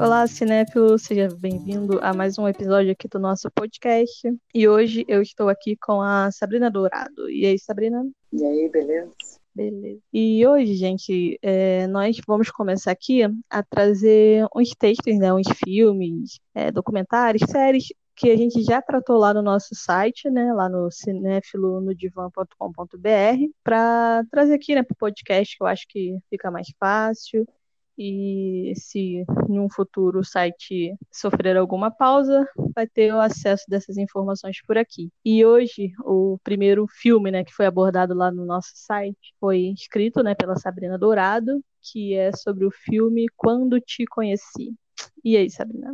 Olá, cinéfilo, seja bem-vindo a mais um episódio aqui do nosso podcast. E hoje eu estou aqui com a Sabrina Dourado. E aí, Sabrina? E aí, beleza? Beleza. E hoje, gente, é, nós vamos começar aqui a trazer uns textos, né, uns filmes, é, documentários, séries que a gente já tratou lá no nosso site, né, lá no cinefilonodivan.com.br, para trazer aqui, né, para o podcast, que eu acho que fica mais fácil e se em um futuro o site sofrer alguma pausa, vai ter o acesso dessas informações por aqui. E hoje, o primeiro filme né, que foi abordado lá no nosso site foi escrito né, pela Sabrina Dourado, que é sobre o filme Quando Te Conheci. E aí, Sabrina?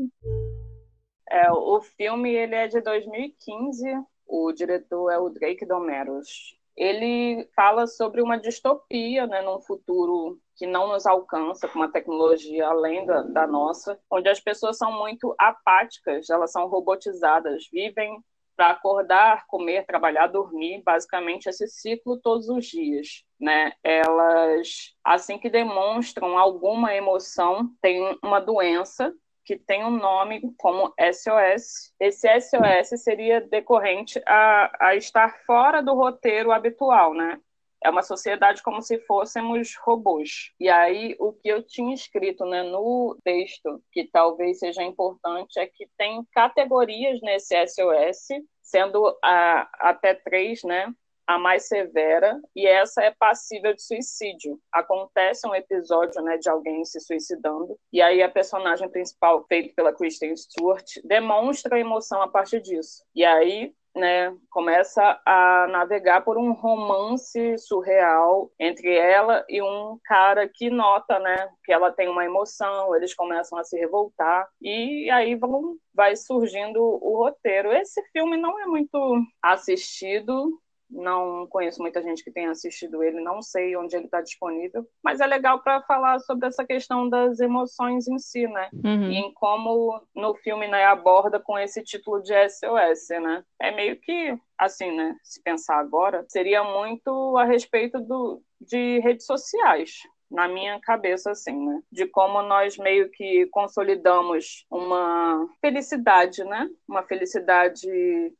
É, o filme ele é de 2015, o diretor é o Drake Domeros ele fala sobre uma distopia, né, num futuro que não nos alcança, com uma tecnologia além da, da, nossa, onde as pessoas são muito apáticas, elas são robotizadas, vivem para acordar, comer, trabalhar, dormir, basicamente esse ciclo todos os dias, né? Elas, assim que demonstram alguma emoção, têm uma doença que tem um nome como SOS. Esse SOS seria decorrente a, a estar fora do roteiro habitual, né? É uma sociedade como se fôssemos robôs. E aí, o que eu tinha escrito né, no texto, que talvez seja importante, é que tem categorias nesse SOS, sendo a, até três, né? A mais severa, e essa é passível de suicídio. Acontece um episódio né, de alguém se suicidando, e aí a personagem principal, feita pela Kristen Stewart, demonstra emoção a partir disso. E aí né, começa a navegar por um romance surreal entre ela e um cara que nota, né, que ela tem uma emoção, eles começam a se revoltar e aí vão vai surgindo o roteiro. Esse filme não é muito assistido, não conheço muita gente que tenha assistido ele, não sei onde ele está disponível, mas é legal para falar sobre essa questão das emoções em si, né? Uhum. E em como no filme né, aborda com esse título de SOS, né? É meio que assim, né? Se pensar agora, seria muito a respeito do, de redes sociais na minha cabeça, assim, né? De como nós meio que consolidamos uma felicidade, né? Uma felicidade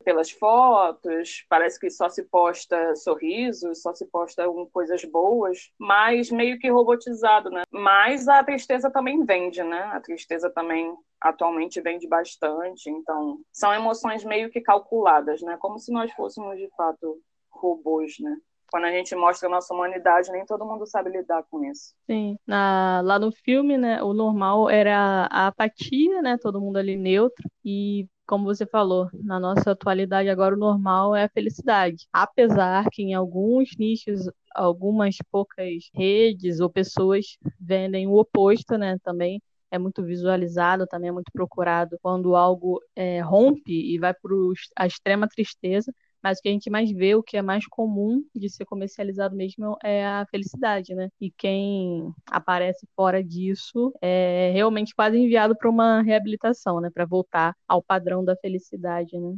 pelas fotos, parece que só se posta sorrisos, só se posta coisas boas, mas meio que robotizado, né? Mas a tristeza também vende, né? A tristeza também atualmente vende bastante, então são emoções meio que calculadas, né? Como se nós fôssemos de fato robôs, né? Quando a gente mostra a nossa humanidade, nem todo mundo sabe lidar com isso. Sim, Na, lá no filme, né, o normal era a apatia, né, todo mundo ali neutro, e como você falou, na nossa atualidade agora o normal é a felicidade. Apesar que em alguns nichos, algumas poucas redes ou pessoas vendem o oposto, né, também é muito visualizado, também é muito procurado quando algo é, rompe e vai para a extrema tristeza, mas o que a gente mais vê, o que é mais comum de ser comercializado mesmo é a felicidade, né? E quem aparece fora disso é realmente quase enviado para uma reabilitação, né? Para voltar ao padrão da felicidade, né?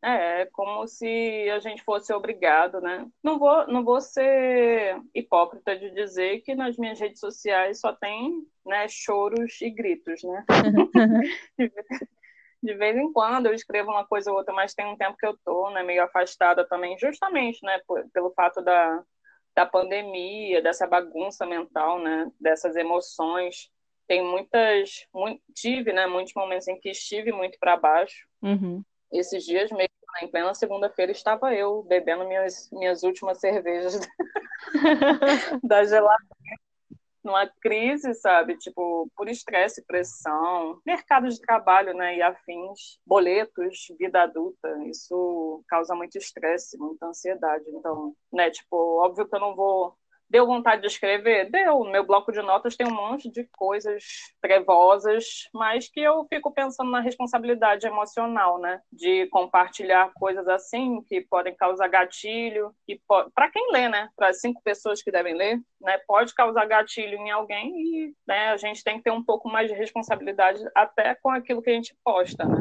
É, é como se a gente fosse obrigado, né? Não vou, não vou ser hipócrita de dizer que nas minhas redes sociais só tem né, choros e gritos, né? de vez em quando eu escrevo uma coisa ou outra, mas tem um tempo que eu tô, né, meio afastada também, justamente, né, por, pelo fato da, da pandemia, dessa bagunça mental, né, dessas emoções. Tem muitas, muito, tive, né, muitos momentos em que estive muito para baixo. Uhum. Esses dias mesmo, né, em plena segunda-feira, estava eu bebendo minhas, minhas últimas cervejas da geladeira numa crise, sabe? Tipo, por estresse, pressão, mercado de trabalho, né? E afins, boletos, vida adulta. Isso causa muito estresse, muita ansiedade. Então, né? Tipo, óbvio que eu não vou Deu vontade de escrever? Deu. Meu bloco de notas tem um monte de coisas trevosas, mas que eu fico pensando na responsabilidade emocional, né? De compartilhar coisas assim que podem causar gatilho, que para quem lê, né? Para cinco pessoas que devem ler, né? Pode causar gatilho em alguém e né, a gente tem que ter um pouco mais de responsabilidade até com aquilo que a gente posta, né?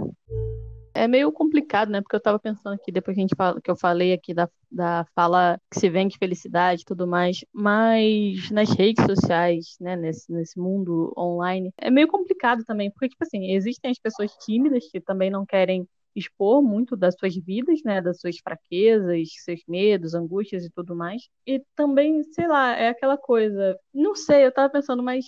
É meio complicado, né? Porque eu tava pensando aqui, depois que, a gente fala, que eu falei aqui da, da fala que se vende felicidade e tudo mais, mas nas redes sociais, né, nesse, nesse mundo online, é meio complicado também, porque, tipo assim, existem as pessoas tímidas que também não querem expor muito das suas vidas, né, das suas fraquezas, seus medos, angústias e tudo mais. E também, sei lá, é aquela coisa, não sei, eu tava pensando, mas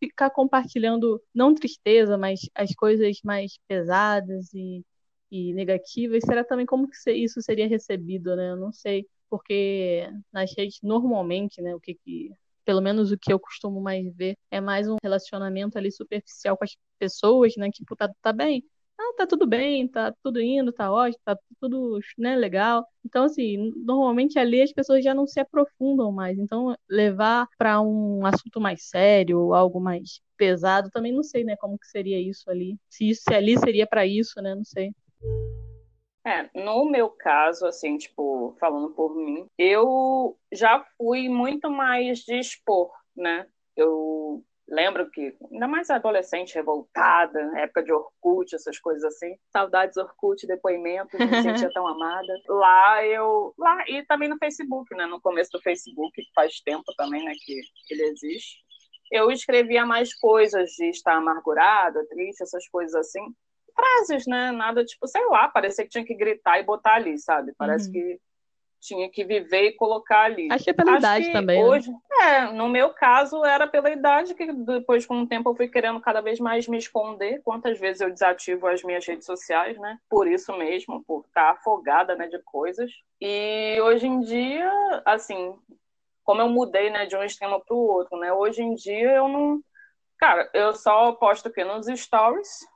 ficar compartilhando não tristeza, mas as coisas mais pesadas e, e negativas, será também como que isso seria recebido, né? Eu não sei, porque nas redes normalmente, né, o que que pelo menos o que eu costumo mais ver é mais um relacionamento ali superficial com as pessoas, né, que tipo, tá, tá bem, ah, tá tudo bem, tá tudo indo, tá ótimo, tá tudo, né, legal. Então, assim, normalmente ali as pessoas já não se aprofundam mais. Então, levar para um assunto mais sério, algo mais pesado, também não sei, né, como que seria isso ali. Se, isso, se ali seria para isso, né, não sei. É, no meu caso, assim, tipo, falando por mim, eu já fui muito mais de expor, né? Eu Lembro que, ainda mais adolescente revoltada, época de Orkut, essas coisas assim. Saudades Orkut, depoimentos, me sentia tão amada. Lá eu. Lá, e também no Facebook, né? No começo do Facebook, que faz tempo também, né, que ele existe. Eu escrevia mais coisas de estar amargurada, triste, essas coisas assim. Frases, né? Nada tipo, sei lá, parecia que tinha que gritar e botar ali, sabe? Parece uhum. que tinha que viver e colocar ali. Acho que é pela Acho idade também. Né? Hoje, né? é, no meu caso era pela idade que depois com o tempo eu fui querendo cada vez mais me esconder. Quantas vezes eu desativo as minhas redes sociais, né? Por isso mesmo, por estar afogada, né, de coisas. E hoje em dia, assim, como eu mudei, né, de um extremo para o outro, né? Hoje em dia eu não, cara, eu só posto o quê? Nos stories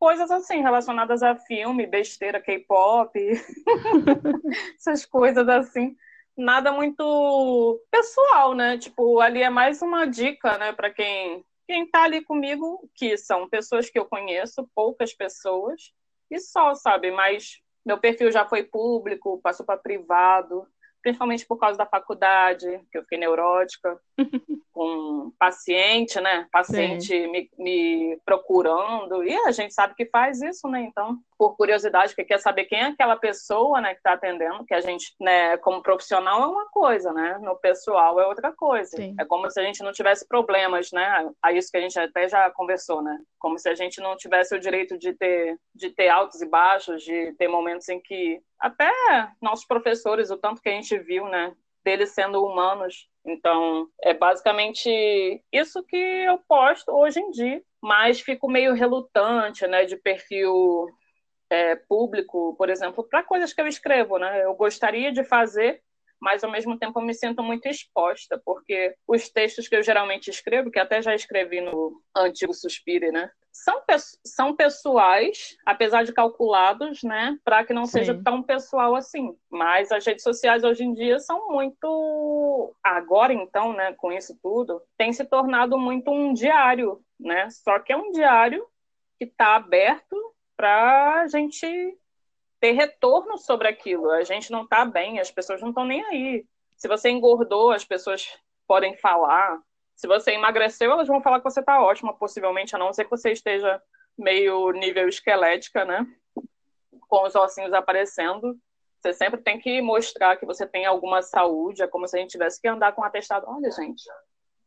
coisas assim relacionadas a filme, besteira, K-pop, essas coisas assim. Nada muito pessoal, né? Tipo, ali é mais uma dica, né, para quem quem tá ali comigo, que são pessoas que eu conheço, poucas pessoas, e só, sabe? Mas meu perfil já foi público, passou para privado principalmente por causa da faculdade, que eu fiquei neurótica, com paciente, né? Paciente me, me, procurando, e a gente sabe que faz isso, né? Então, por curiosidade, porque quer saber quem é aquela pessoa, né, que está atendendo, que a gente, né, como profissional é uma coisa, né? No pessoal é outra coisa. Sim. É como se a gente não tivesse problemas, né? A isso que a gente até já conversou, né? Como se a gente não tivesse o direito de ter, de ter altos e baixos, de ter momentos em que até nossos professores, o tanto que a gente viu, né, deles sendo humanos. Então, é basicamente isso que eu posto hoje em dia, mas fico meio relutante, né, de perfil é, público, por exemplo, para coisas que eu escrevo, né? Eu gostaria de fazer, mas ao mesmo tempo eu me sinto muito exposta, porque os textos que eu geralmente escrevo, que até já escrevi no antigo Suspire, né? São, são pessoais, apesar de calculados, né? Para que não Sim. seja tão pessoal assim. Mas as redes sociais hoje em dia são muito. Agora, então, né, com isso tudo, tem se tornado muito um diário, né? Só que é um diário que está aberto para a gente ter retorno sobre aquilo. A gente não está bem, as pessoas não estão nem aí. Se você engordou, as pessoas podem falar. Se você emagreceu, elas vão falar que você está ótima, possivelmente, a não ser que você esteja meio nível esquelética, né? Com os ossinhos aparecendo. Você sempre tem que mostrar que você tem alguma saúde. É como se a gente tivesse que andar com um atestado. Olha, gente,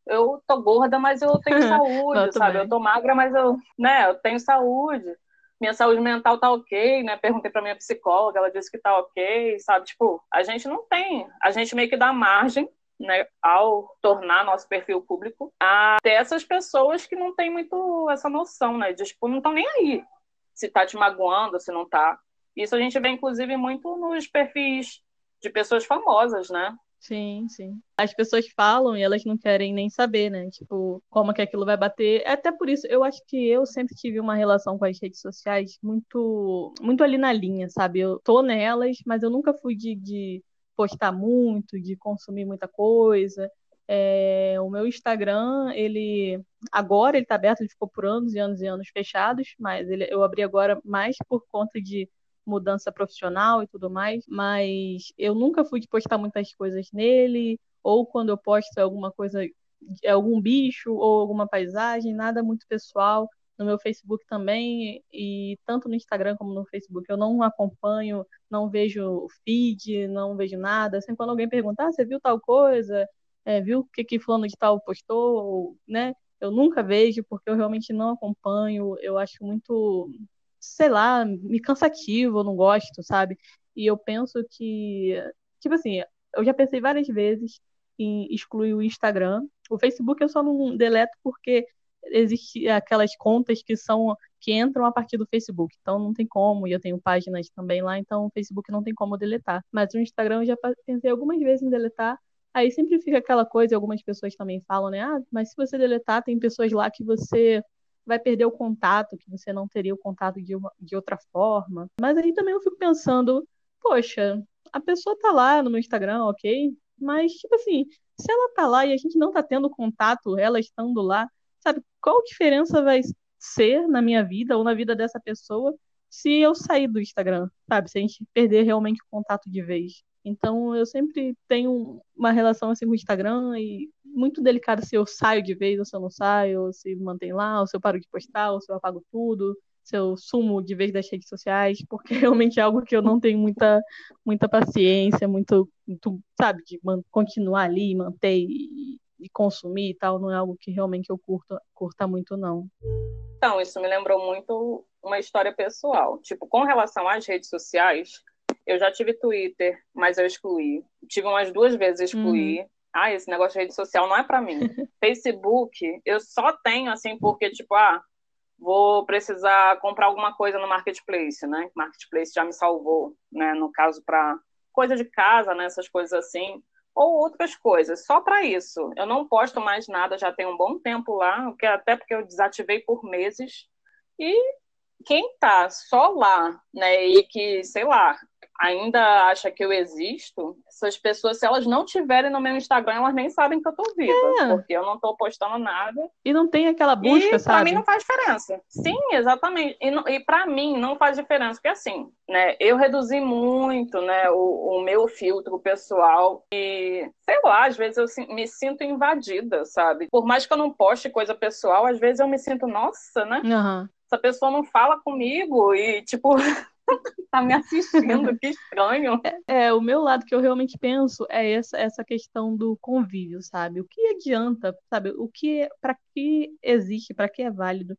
eu tô gorda, mas eu tenho saúde, sabe? Bem. Eu tô magra, mas eu, né, eu tenho saúde minha saúde mental tá ok, né? Perguntei para minha psicóloga, ela disse que tá ok, sabe? Tipo, a gente não tem, a gente meio que dá margem né, ao tornar nosso perfil público, a ter essas pessoas que não têm muito essa noção, né? De, tipo, não estão nem aí se tá te magoando, se não tá. Isso a gente vê, inclusive, muito nos perfis de pessoas famosas, né? Sim, sim. As pessoas falam e elas não querem nem saber, né? Tipo, como que aquilo vai bater. É até por isso, eu acho que eu sempre tive uma relação com as redes sociais muito, muito ali na linha, sabe? Eu tô nelas, mas eu nunca fui de, de postar muito, de consumir muita coisa. É, o meu Instagram, ele agora ele tá aberto, ele ficou por anos e anos e anos fechados, mas ele, eu abri agora mais por conta de mudança profissional e tudo mais, mas eu nunca fui de postar muitas coisas nele, ou quando eu posto alguma coisa, algum bicho ou alguma paisagem, nada muito pessoal. no meu Facebook também, e tanto no Instagram como no Facebook, eu não acompanho, não vejo feed, não vejo nada. Sempre quando alguém perguntar, ah, você viu tal coisa? É, viu o que que fulano de tal postou, né? Eu nunca vejo, porque eu realmente não acompanho, eu acho muito, sei lá, me cansativo, eu não gosto, sabe? E eu penso que, tipo assim, eu já pensei várias vezes em excluir o Instagram. O Facebook eu só não deleto porque existem aquelas contas que são que entram a partir do Facebook. Então não tem como, e eu tenho páginas também lá, então o Facebook não tem como deletar. Mas o Instagram eu já pensei algumas vezes em deletar. Aí sempre fica aquela coisa, algumas pessoas também falam, né? Ah, mas se você deletar, tem pessoas lá que você vai perder o contato, que você não teria o contato de, uma, de outra forma. Mas aí também eu fico pensando, poxa, a pessoa tá lá no Instagram, ok? Mas, tipo assim, se ela tá lá e a gente não tá tendo contato, ela estando lá, sabe, qual diferença vai ser na minha vida ou na vida dessa pessoa se eu sair do Instagram, sabe? Se a gente perder realmente o contato de vez. Então, eu sempre tenho uma relação assim com o Instagram e muito delicada se eu saio de vez ou se eu não saio, ou se mantém lá, ou se eu paro de postar, ou se eu apago tudo, se eu sumo de vez das redes sociais, porque realmente é algo que eu não tenho muita, muita paciência, muito, muito sabe, de continuar ali, manter e, e, consumir e tal, não é algo que realmente eu curto, curta muito, não. Então, isso me lembrou muito uma história pessoal. Tipo, com relação às redes sociais, eu já tive Twitter, mas eu excluí. Tive umas duas vezes excluí. Uhum. Ah, esse negócio de rede social não é para mim. Facebook, eu só tenho assim porque tipo, ah, vou precisar comprar alguma coisa no marketplace, né? Marketplace já me salvou, né? No caso para coisa de casa, né? Essas coisas assim, ou outras coisas. Só para isso. Eu não posto mais nada, já tem um bom tempo lá, até porque eu desativei por meses. E quem tá só lá, né? E que sei lá, ainda acha que eu existo, essas pessoas, se elas não tiverem no meu Instagram, elas nem sabem que eu tô viva, é. porque eu não tô postando nada. E não tem aquela busca, e sabe? Pra mim não faz diferença. Sim, exatamente. E, e para mim não faz diferença, porque assim, né, eu reduzi muito, né, o, o meu filtro pessoal e, sei lá, às vezes eu me sinto invadida, sabe? Por mais que eu não poste coisa pessoal, às vezes eu me sinto, nossa, né? Uhum. Essa pessoa não fala comigo e, tipo, tá me assistindo, que estranho. É, é, o meu lado que eu realmente penso é essa, essa questão do convívio, sabe? O que adianta, sabe? O que, para que existe, para que é válido?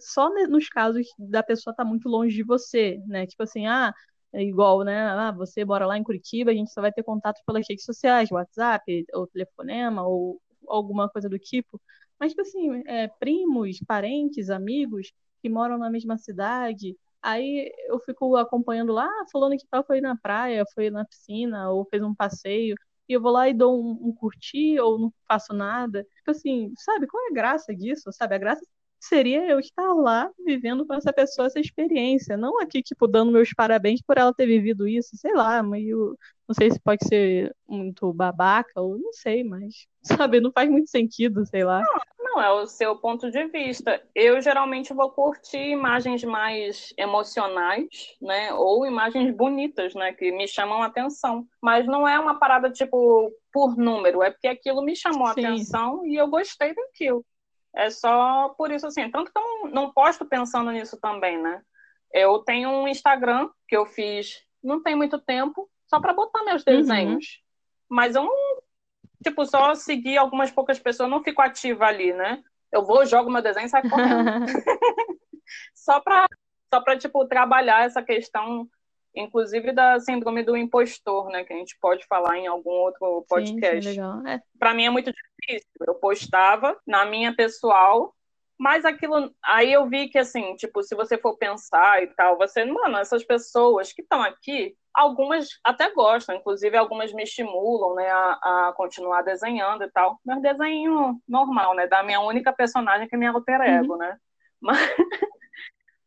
Só nos casos da pessoa tá muito longe de você, né? Tipo assim, ah, é igual, né? Ah, você mora lá em Curitiba, a gente só vai ter contato pelas redes sociais, WhatsApp, ou telefonema, ou alguma coisa do tipo. Mas, tipo assim, é, primos, parentes, amigos que moram na mesma cidade, Aí eu fico acompanhando lá, ah, falando que tal foi na praia, foi na piscina, ou fez um passeio, e eu vou lá e dou um, um curtir, ou não faço nada. Tipo assim, sabe, qual é a graça disso? Sabe, a graça seria eu estar lá vivendo com essa pessoa essa experiência, não aqui, tipo, dando meus parabéns por ela ter vivido isso, sei lá, meio. Não sei se pode ser muito babaca, ou não sei, mas, sabe, não faz muito sentido, sei lá. Não, não é o seu ponto de vista. Eu geralmente vou curtir imagens mais emocionais, né, ou imagens bonitas, né, que me chamam a atenção. Mas não é uma parada, tipo, por número, é porque aquilo me chamou a atenção e eu gostei daquilo. É só por isso, assim. Tanto que eu não, não posto pensando nisso também, né? Eu tenho um Instagram que eu fiz não tem muito tempo, só para botar meus uhum. desenhos. Uhum. Mas eu não, tipo, só seguir algumas poucas pessoas, não fico ativa ali, né? Eu vou, jogo meu desenho e saio correndo. só para só para tipo trabalhar essa questão inclusive da síndrome do impostor, né, que a gente pode falar em algum outro podcast. É. Para mim é muito difícil. Eu postava na minha pessoal, mas aquilo aí eu vi que assim, tipo, se você for pensar e tal, você, mano, essas pessoas que estão aqui, algumas até gostam, inclusive algumas me estimulam, né, a, a, continuar desenhando e tal. Mas desenho normal, né, da minha única personagem que é minha alter ego, uhum. né? Mas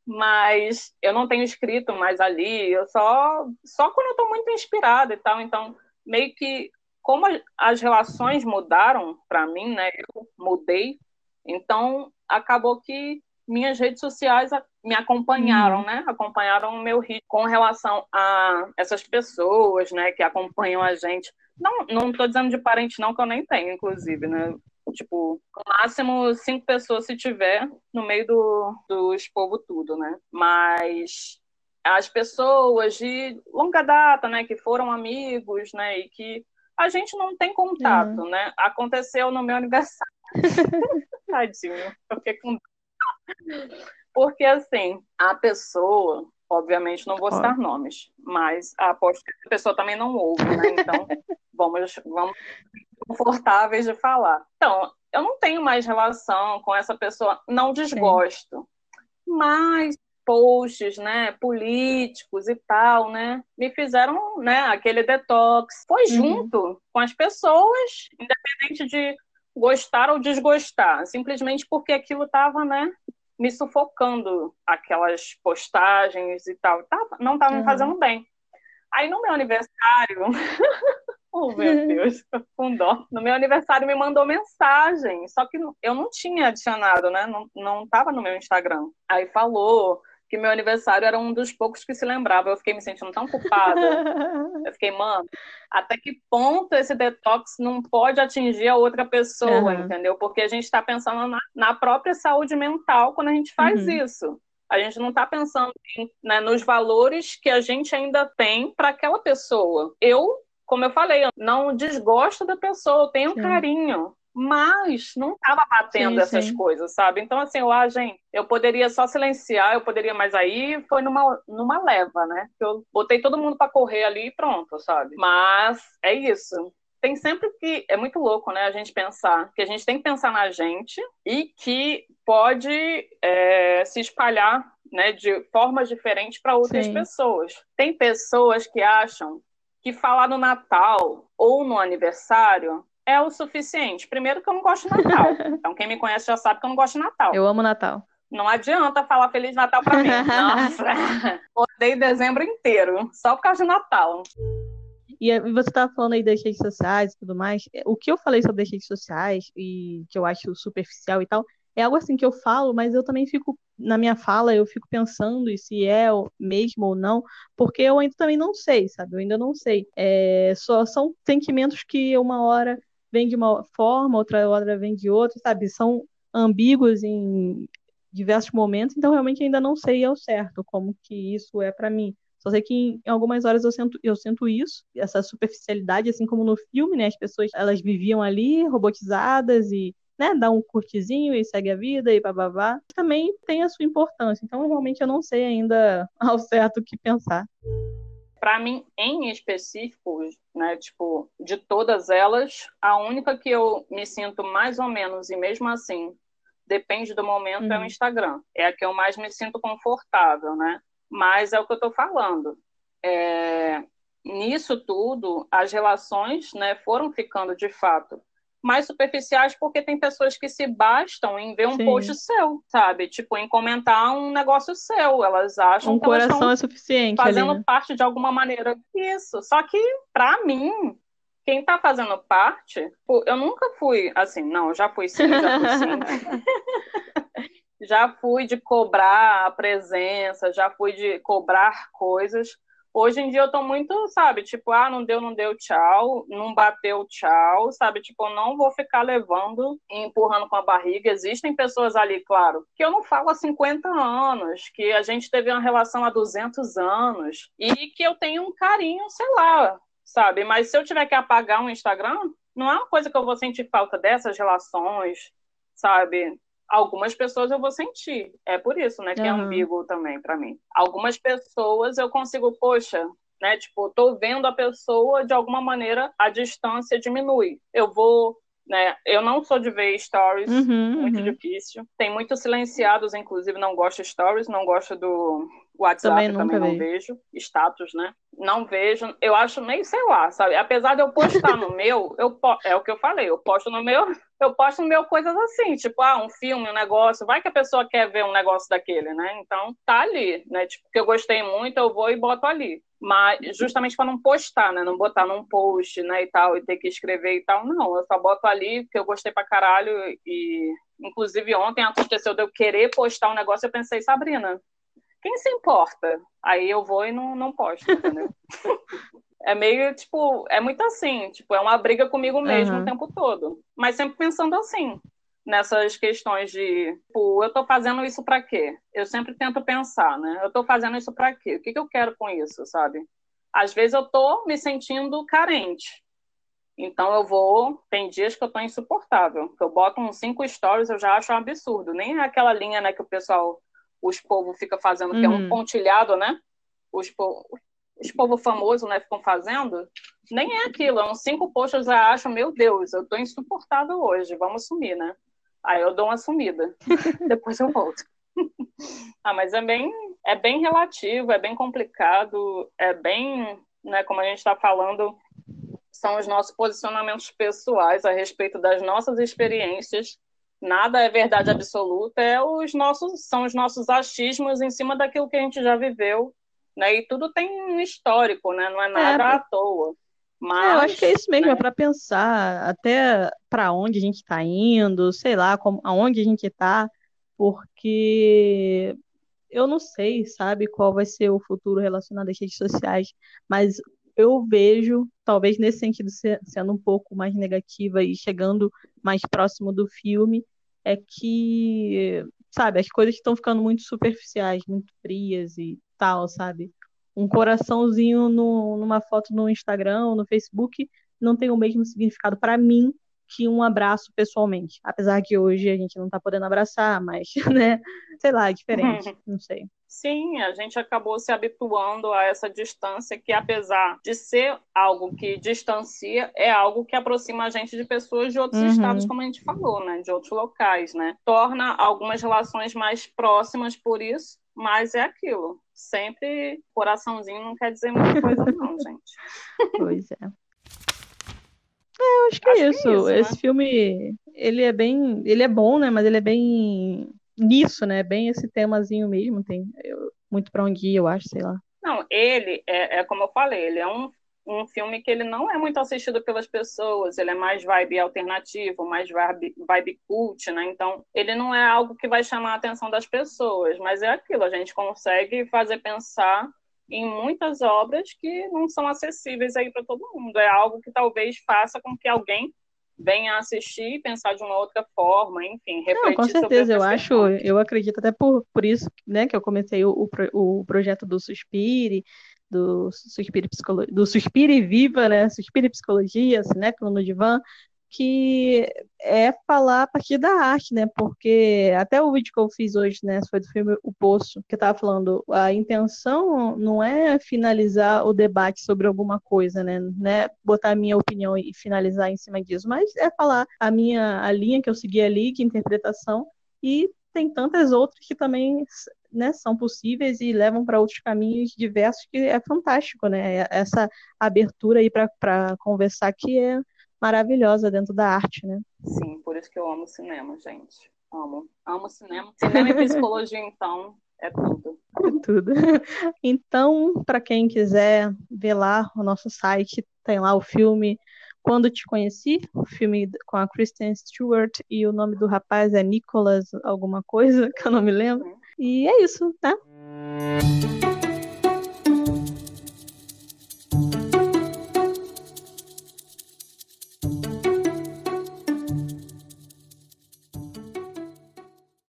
mas eu não tenho escrito mais ali, eu só só quando eu estou muito inspirada e tal, então meio que como as relações mudaram para mim, né? Eu mudei, então acabou que minhas redes sociais me acompanharam, uhum. né? Acompanharam o meu ritmo com relação a essas pessoas, né? Que acompanham a gente. Não, não estou dizendo de parente não, que eu nem tenho, inclusive, né? Tipo, no máximo cinco pessoas se tiver no meio do, dos povo tudo, né? Mas as pessoas de longa data, né, que foram amigos, né, e que a gente não tem contato, uhum. né? Aconteceu no meu aniversário. Tadinho, eu fiquei com porque assim, a pessoa, obviamente não vou citar nomes, mas aposto que a pessoa também não ouve, né? Então, vamos, vamos confortáveis de falar. Então, eu não tenho mais relação com essa pessoa, não desgosto. Sim. Mas posts, né, políticos e tal, né, me fizeram, né, aquele detox. Foi uhum. junto com as pessoas, independente de gostar ou desgostar, simplesmente porque aquilo estava, né, me sufocando, aquelas postagens e tal, tava, não estava uhum. me fazendo bem. Aí no meu aniversário, oh meu Deus, com dó, no meu aniversário me mandou mensagem, só que eu não tinha adicionado, né, não, não tava no meu Instagram. Aí falou que meu aniversário era um dos poucos que se lembrava. Eu fiquei me sentindo tão culpada. Eu fiquei, mano, até que ponto esse detox não pode atingir a outra pessoa, uhum. entendeu? Porque a gente está pensando na, na, própria saúde mental quando a gente faz uhum. isso. A gente não está pensando em, né, nos valores que a gente ainda tem para aquela pessoa. Eu, como eu falei, não desgosto da pessoa, eu tenho Sim. carinho mas não estava batendo sim, essas sim. coisas, sabe? Então, assim, eu, ah, gente, eu poderia só silenciar, eu poderia, mas aí foi numa, numa leva, né? Eu botei todo mundo para correr ali e pronto, sabe? Mas é isso. Tem sempre que. É muito louco, né? A gente pensar que a gente tem que pensar na gente e que pode é, se espalhar né, de formas diferentes para outras sim. pessoas. Tem pessoas que acham que falar no Natal ou no aniversário é o suficiente. Primeiro que eu não gosto de Natal. Então, quem me conhece já sabe que eu não gosto de Natal. Eu amo Natal. Não adianta falar Feliz Natal para mim. Nossa, odeio dezembro inteiro, só por causa de Natal. E você estava falando aí das redes sociais e tudo mais. O que eu falei sobre as redes sociais e que eu acho superficial e tal, é algo assim que eu falo, mas eu também fico, na minha fala, eu fico pensando se é mesmo ou não, porque eu ainda também não sei, sabe? Eu ainda não sei. É, só são sentimentos que uma hora vem de uma forma, outra hora vem de outra, sabe? São ambíguos em diversos momentos, então realmente ainda não sei ao certo como que isso é para mim. Só sei que em algumas horas eu sinto, eu sinto isso, essa superficialidade, assim como no filme, né? As pessoas, elas viviam ali robotizadas e, né, dá um curtizinho e segue a vida e bababá. Também tem a sua importância. Então, realmente eu não sei ainda ao certo o que pensar para mim, em específico, né, tipo, de todas elas, a única que eu me sinto mais ou menos, e mesmo assim, depende do momento, uhum. é o uhum. Instagram. É a que eu mais me sinto confortável, né? Mas é o que eu estou falando. É... Nisso tudo, as relações né, foram ficando, de fato, mais superficiais porque tem pessoas que se bastam em ver um Sim. post seu, sabe? Tipo, em comentar um negócio seu. Elas acham um que coração elas é suficiente fazendo né? parte de alguma maneira. Isso. Só que, para mim, quem tá fazendo parte, eu nunca fui assim, não, já fui sim, já fui sim. já fui de cobrar a presença, já fui de cobrar coisas Hoje em dia eu tô muito, sabe, tipo, ah, não deu, não deu, tchau, não bateu, tchau, sabe? Tipo, eu não vou ficar levando e empurrando com a barriga. Existem pessoas ali, claro, que eu não falo há 50 anos, que a gente teve uma relação há 200 anos e que eu tenho um carinho, sei lá, sabe? Mas se eu tiver que apagar um Instagram, não é uma coisa que eu vou sentir falta dessas relações, sabe? Algumas pessoas eu vou sentir. É por isso, né, que uhum. é ambíguo também para mim. Algumas pessoas eu consigo, poxa, né, tipo, tô vendo a pessoa de alguma maneira a distância diminui. Eu vou né? Eu não sou de ver stories, uhum, muito uhum. difícil. Tem muitos silenciados, inclusive, não gosto de stories, não gosto do WhatsApp, também, também não vejo. Status, né? Não vejo. Eu acho meio, sei lá, sabe? Apesar de eu postar no meu, eu é o que eu falei, eu posto no meu, eu posto no meu coisas assim, tipo, ah, um filme, um negócio, vai que a pessoa quer ver um negócio daquele, né? Então, tá ali, né? Tipo, que eu gostei muito, eu vou e boto ali mas justamente para não postar, né? Não botar num post, né, e tal, e ter que escrever e tal. Não, eu só boto ali porque eu gostei pra caralho e inclusive ontem aconteceu de eu querer postar um negócio, eu pensei, Sabrina, quem se importa? Aí eu vou e não, não posto, entendeu? É meio, tipo, é muito assim, tipo, é uma briga comigo mesmo uhum. o tempo todo. Mas sempre pensando assim, nessas questões de, tipo, eu tô fazendo isso para quê? Eu sempre tento pensar, né? Eu tô fazendo isso para quê? O que, que eu quero com isso, sabe? Às vezes eu tô me sentindo carente. Então eu vou, tem dias que eu tô insuportável, que eu boto uns cinco stories, eu já acho um absurdo. Nem é aquela linha, né, que o pessoal, os povos fica fazendo, que é um uhum. pontilhado, né? Os, po os povo famoso, né, ficam fazendo. Nem é aquilo, é uns cinco posts eu já acho, meu Deus, eu tô insuportável hoje, vamos sumir, né? Aí eu dou uma sumida. Depois eu volto. ah, mas é bem, é bem relativo, é bem complicado, é bem, né, como a gente está falando, são os nossos posicionamentos pessoais a respeito das nossas experiências. Nada é verdade absoluta, é os nossos, são os nossos achismos em cima daquilo que a gente já viveu, né? E tudo tem um histórico, né? Não é nada é, à toa. Mas, é, eu acho que é isso mesmo, né? é para pensar até para onde a gente está indo, sei lá, como, aonde a gente está, porque eu não sei, sabe, qual vai ser o futuro relacionado às redes sociais, mas eu vejo, talvez nesse sentido sendo um pouco mais negativa e chegando mais próximo do filme, é que, sabe, as coisas estão ficando muito superficiais, muito frias e tal, sabe? um coraçãozinho no, numa foto no Instagram, no Facebook, não tem o mesmo significado para mim que um abraço pessoalmente. Apesar que hoje a gente não está podendo abraçar, mas, né, sei lá, é diferente, não sei. Sim, a gente acabou se habituando a essa distância que, apesar de ser algo que distancia, é algo que aproxima a gente de pessoas de outros uhum. estados, como a gente falou, né, de outros locais, né? Torna algumas relações mais próximas por isso, mas é aquilo. Sempre coraçãozinho não quer dizer muita coisa, não, gente. Pois é. É, eu acho que é acho é isso. Que é isso né? Esse filme, ele é bem. Ele é bom, né? Mas ele é bem nisso, né? Bem esse temazinho mesmo. Tem eu, muito pra onde ir, eu acho, sei lá. Não, ele, é, é como eu falei, ele é um um filme que ele não é muito assistido pelas pessoas, ele é mais vibe alternativo, mais vibe, vibe cult, né? Então, ele não é algo que vai chamar a atenção das pessoas, mas é aquilo, a gente consegue fazer pensar em muitas obras que não são acessíveis aí para todo mundo. É algo que talvez faça com que alguém venha assistir e pensar de uma outra forma, enfim, refletir Não, com certeza, eu acho, eu acredito até por, por isso, né, que eu comecei o, o, o projeto do Suspire, do Suspire, Psicologia, do Suspire Viva, né, Suspire Psicologia, Cinéfilo no Divã, que é falar a partir da arte, né? Porque até o vídeo que eu fiz hoje, né, foi do filme O Poço, que eu tava falando, a intenção não é finalizar o debate sobre alguma coisa, né? né botar a minha opinião e finalizar em cima disso, mas é falar a minha a linha que eu segui ali, que interpretação, e tem tantas outras que também né, são possíveis e levam para outros caminhos diversos que é fantástico, né? Essa abertura aí para conversar que é maravilhosa dentro da arte, né? Sim, por isso que eu amo cinema, gente. Amo. Amo cinema. Cinema e psicologia, então, é tudo. É tudo. Então, para quem quiser ver lá o nosso site, tem lá o filme Quando Te Conheci, o filme com a Kristen Stewart, e o nome do rapaz é Nicholas alguma coisa, que eu não me lembro. E é isso, né?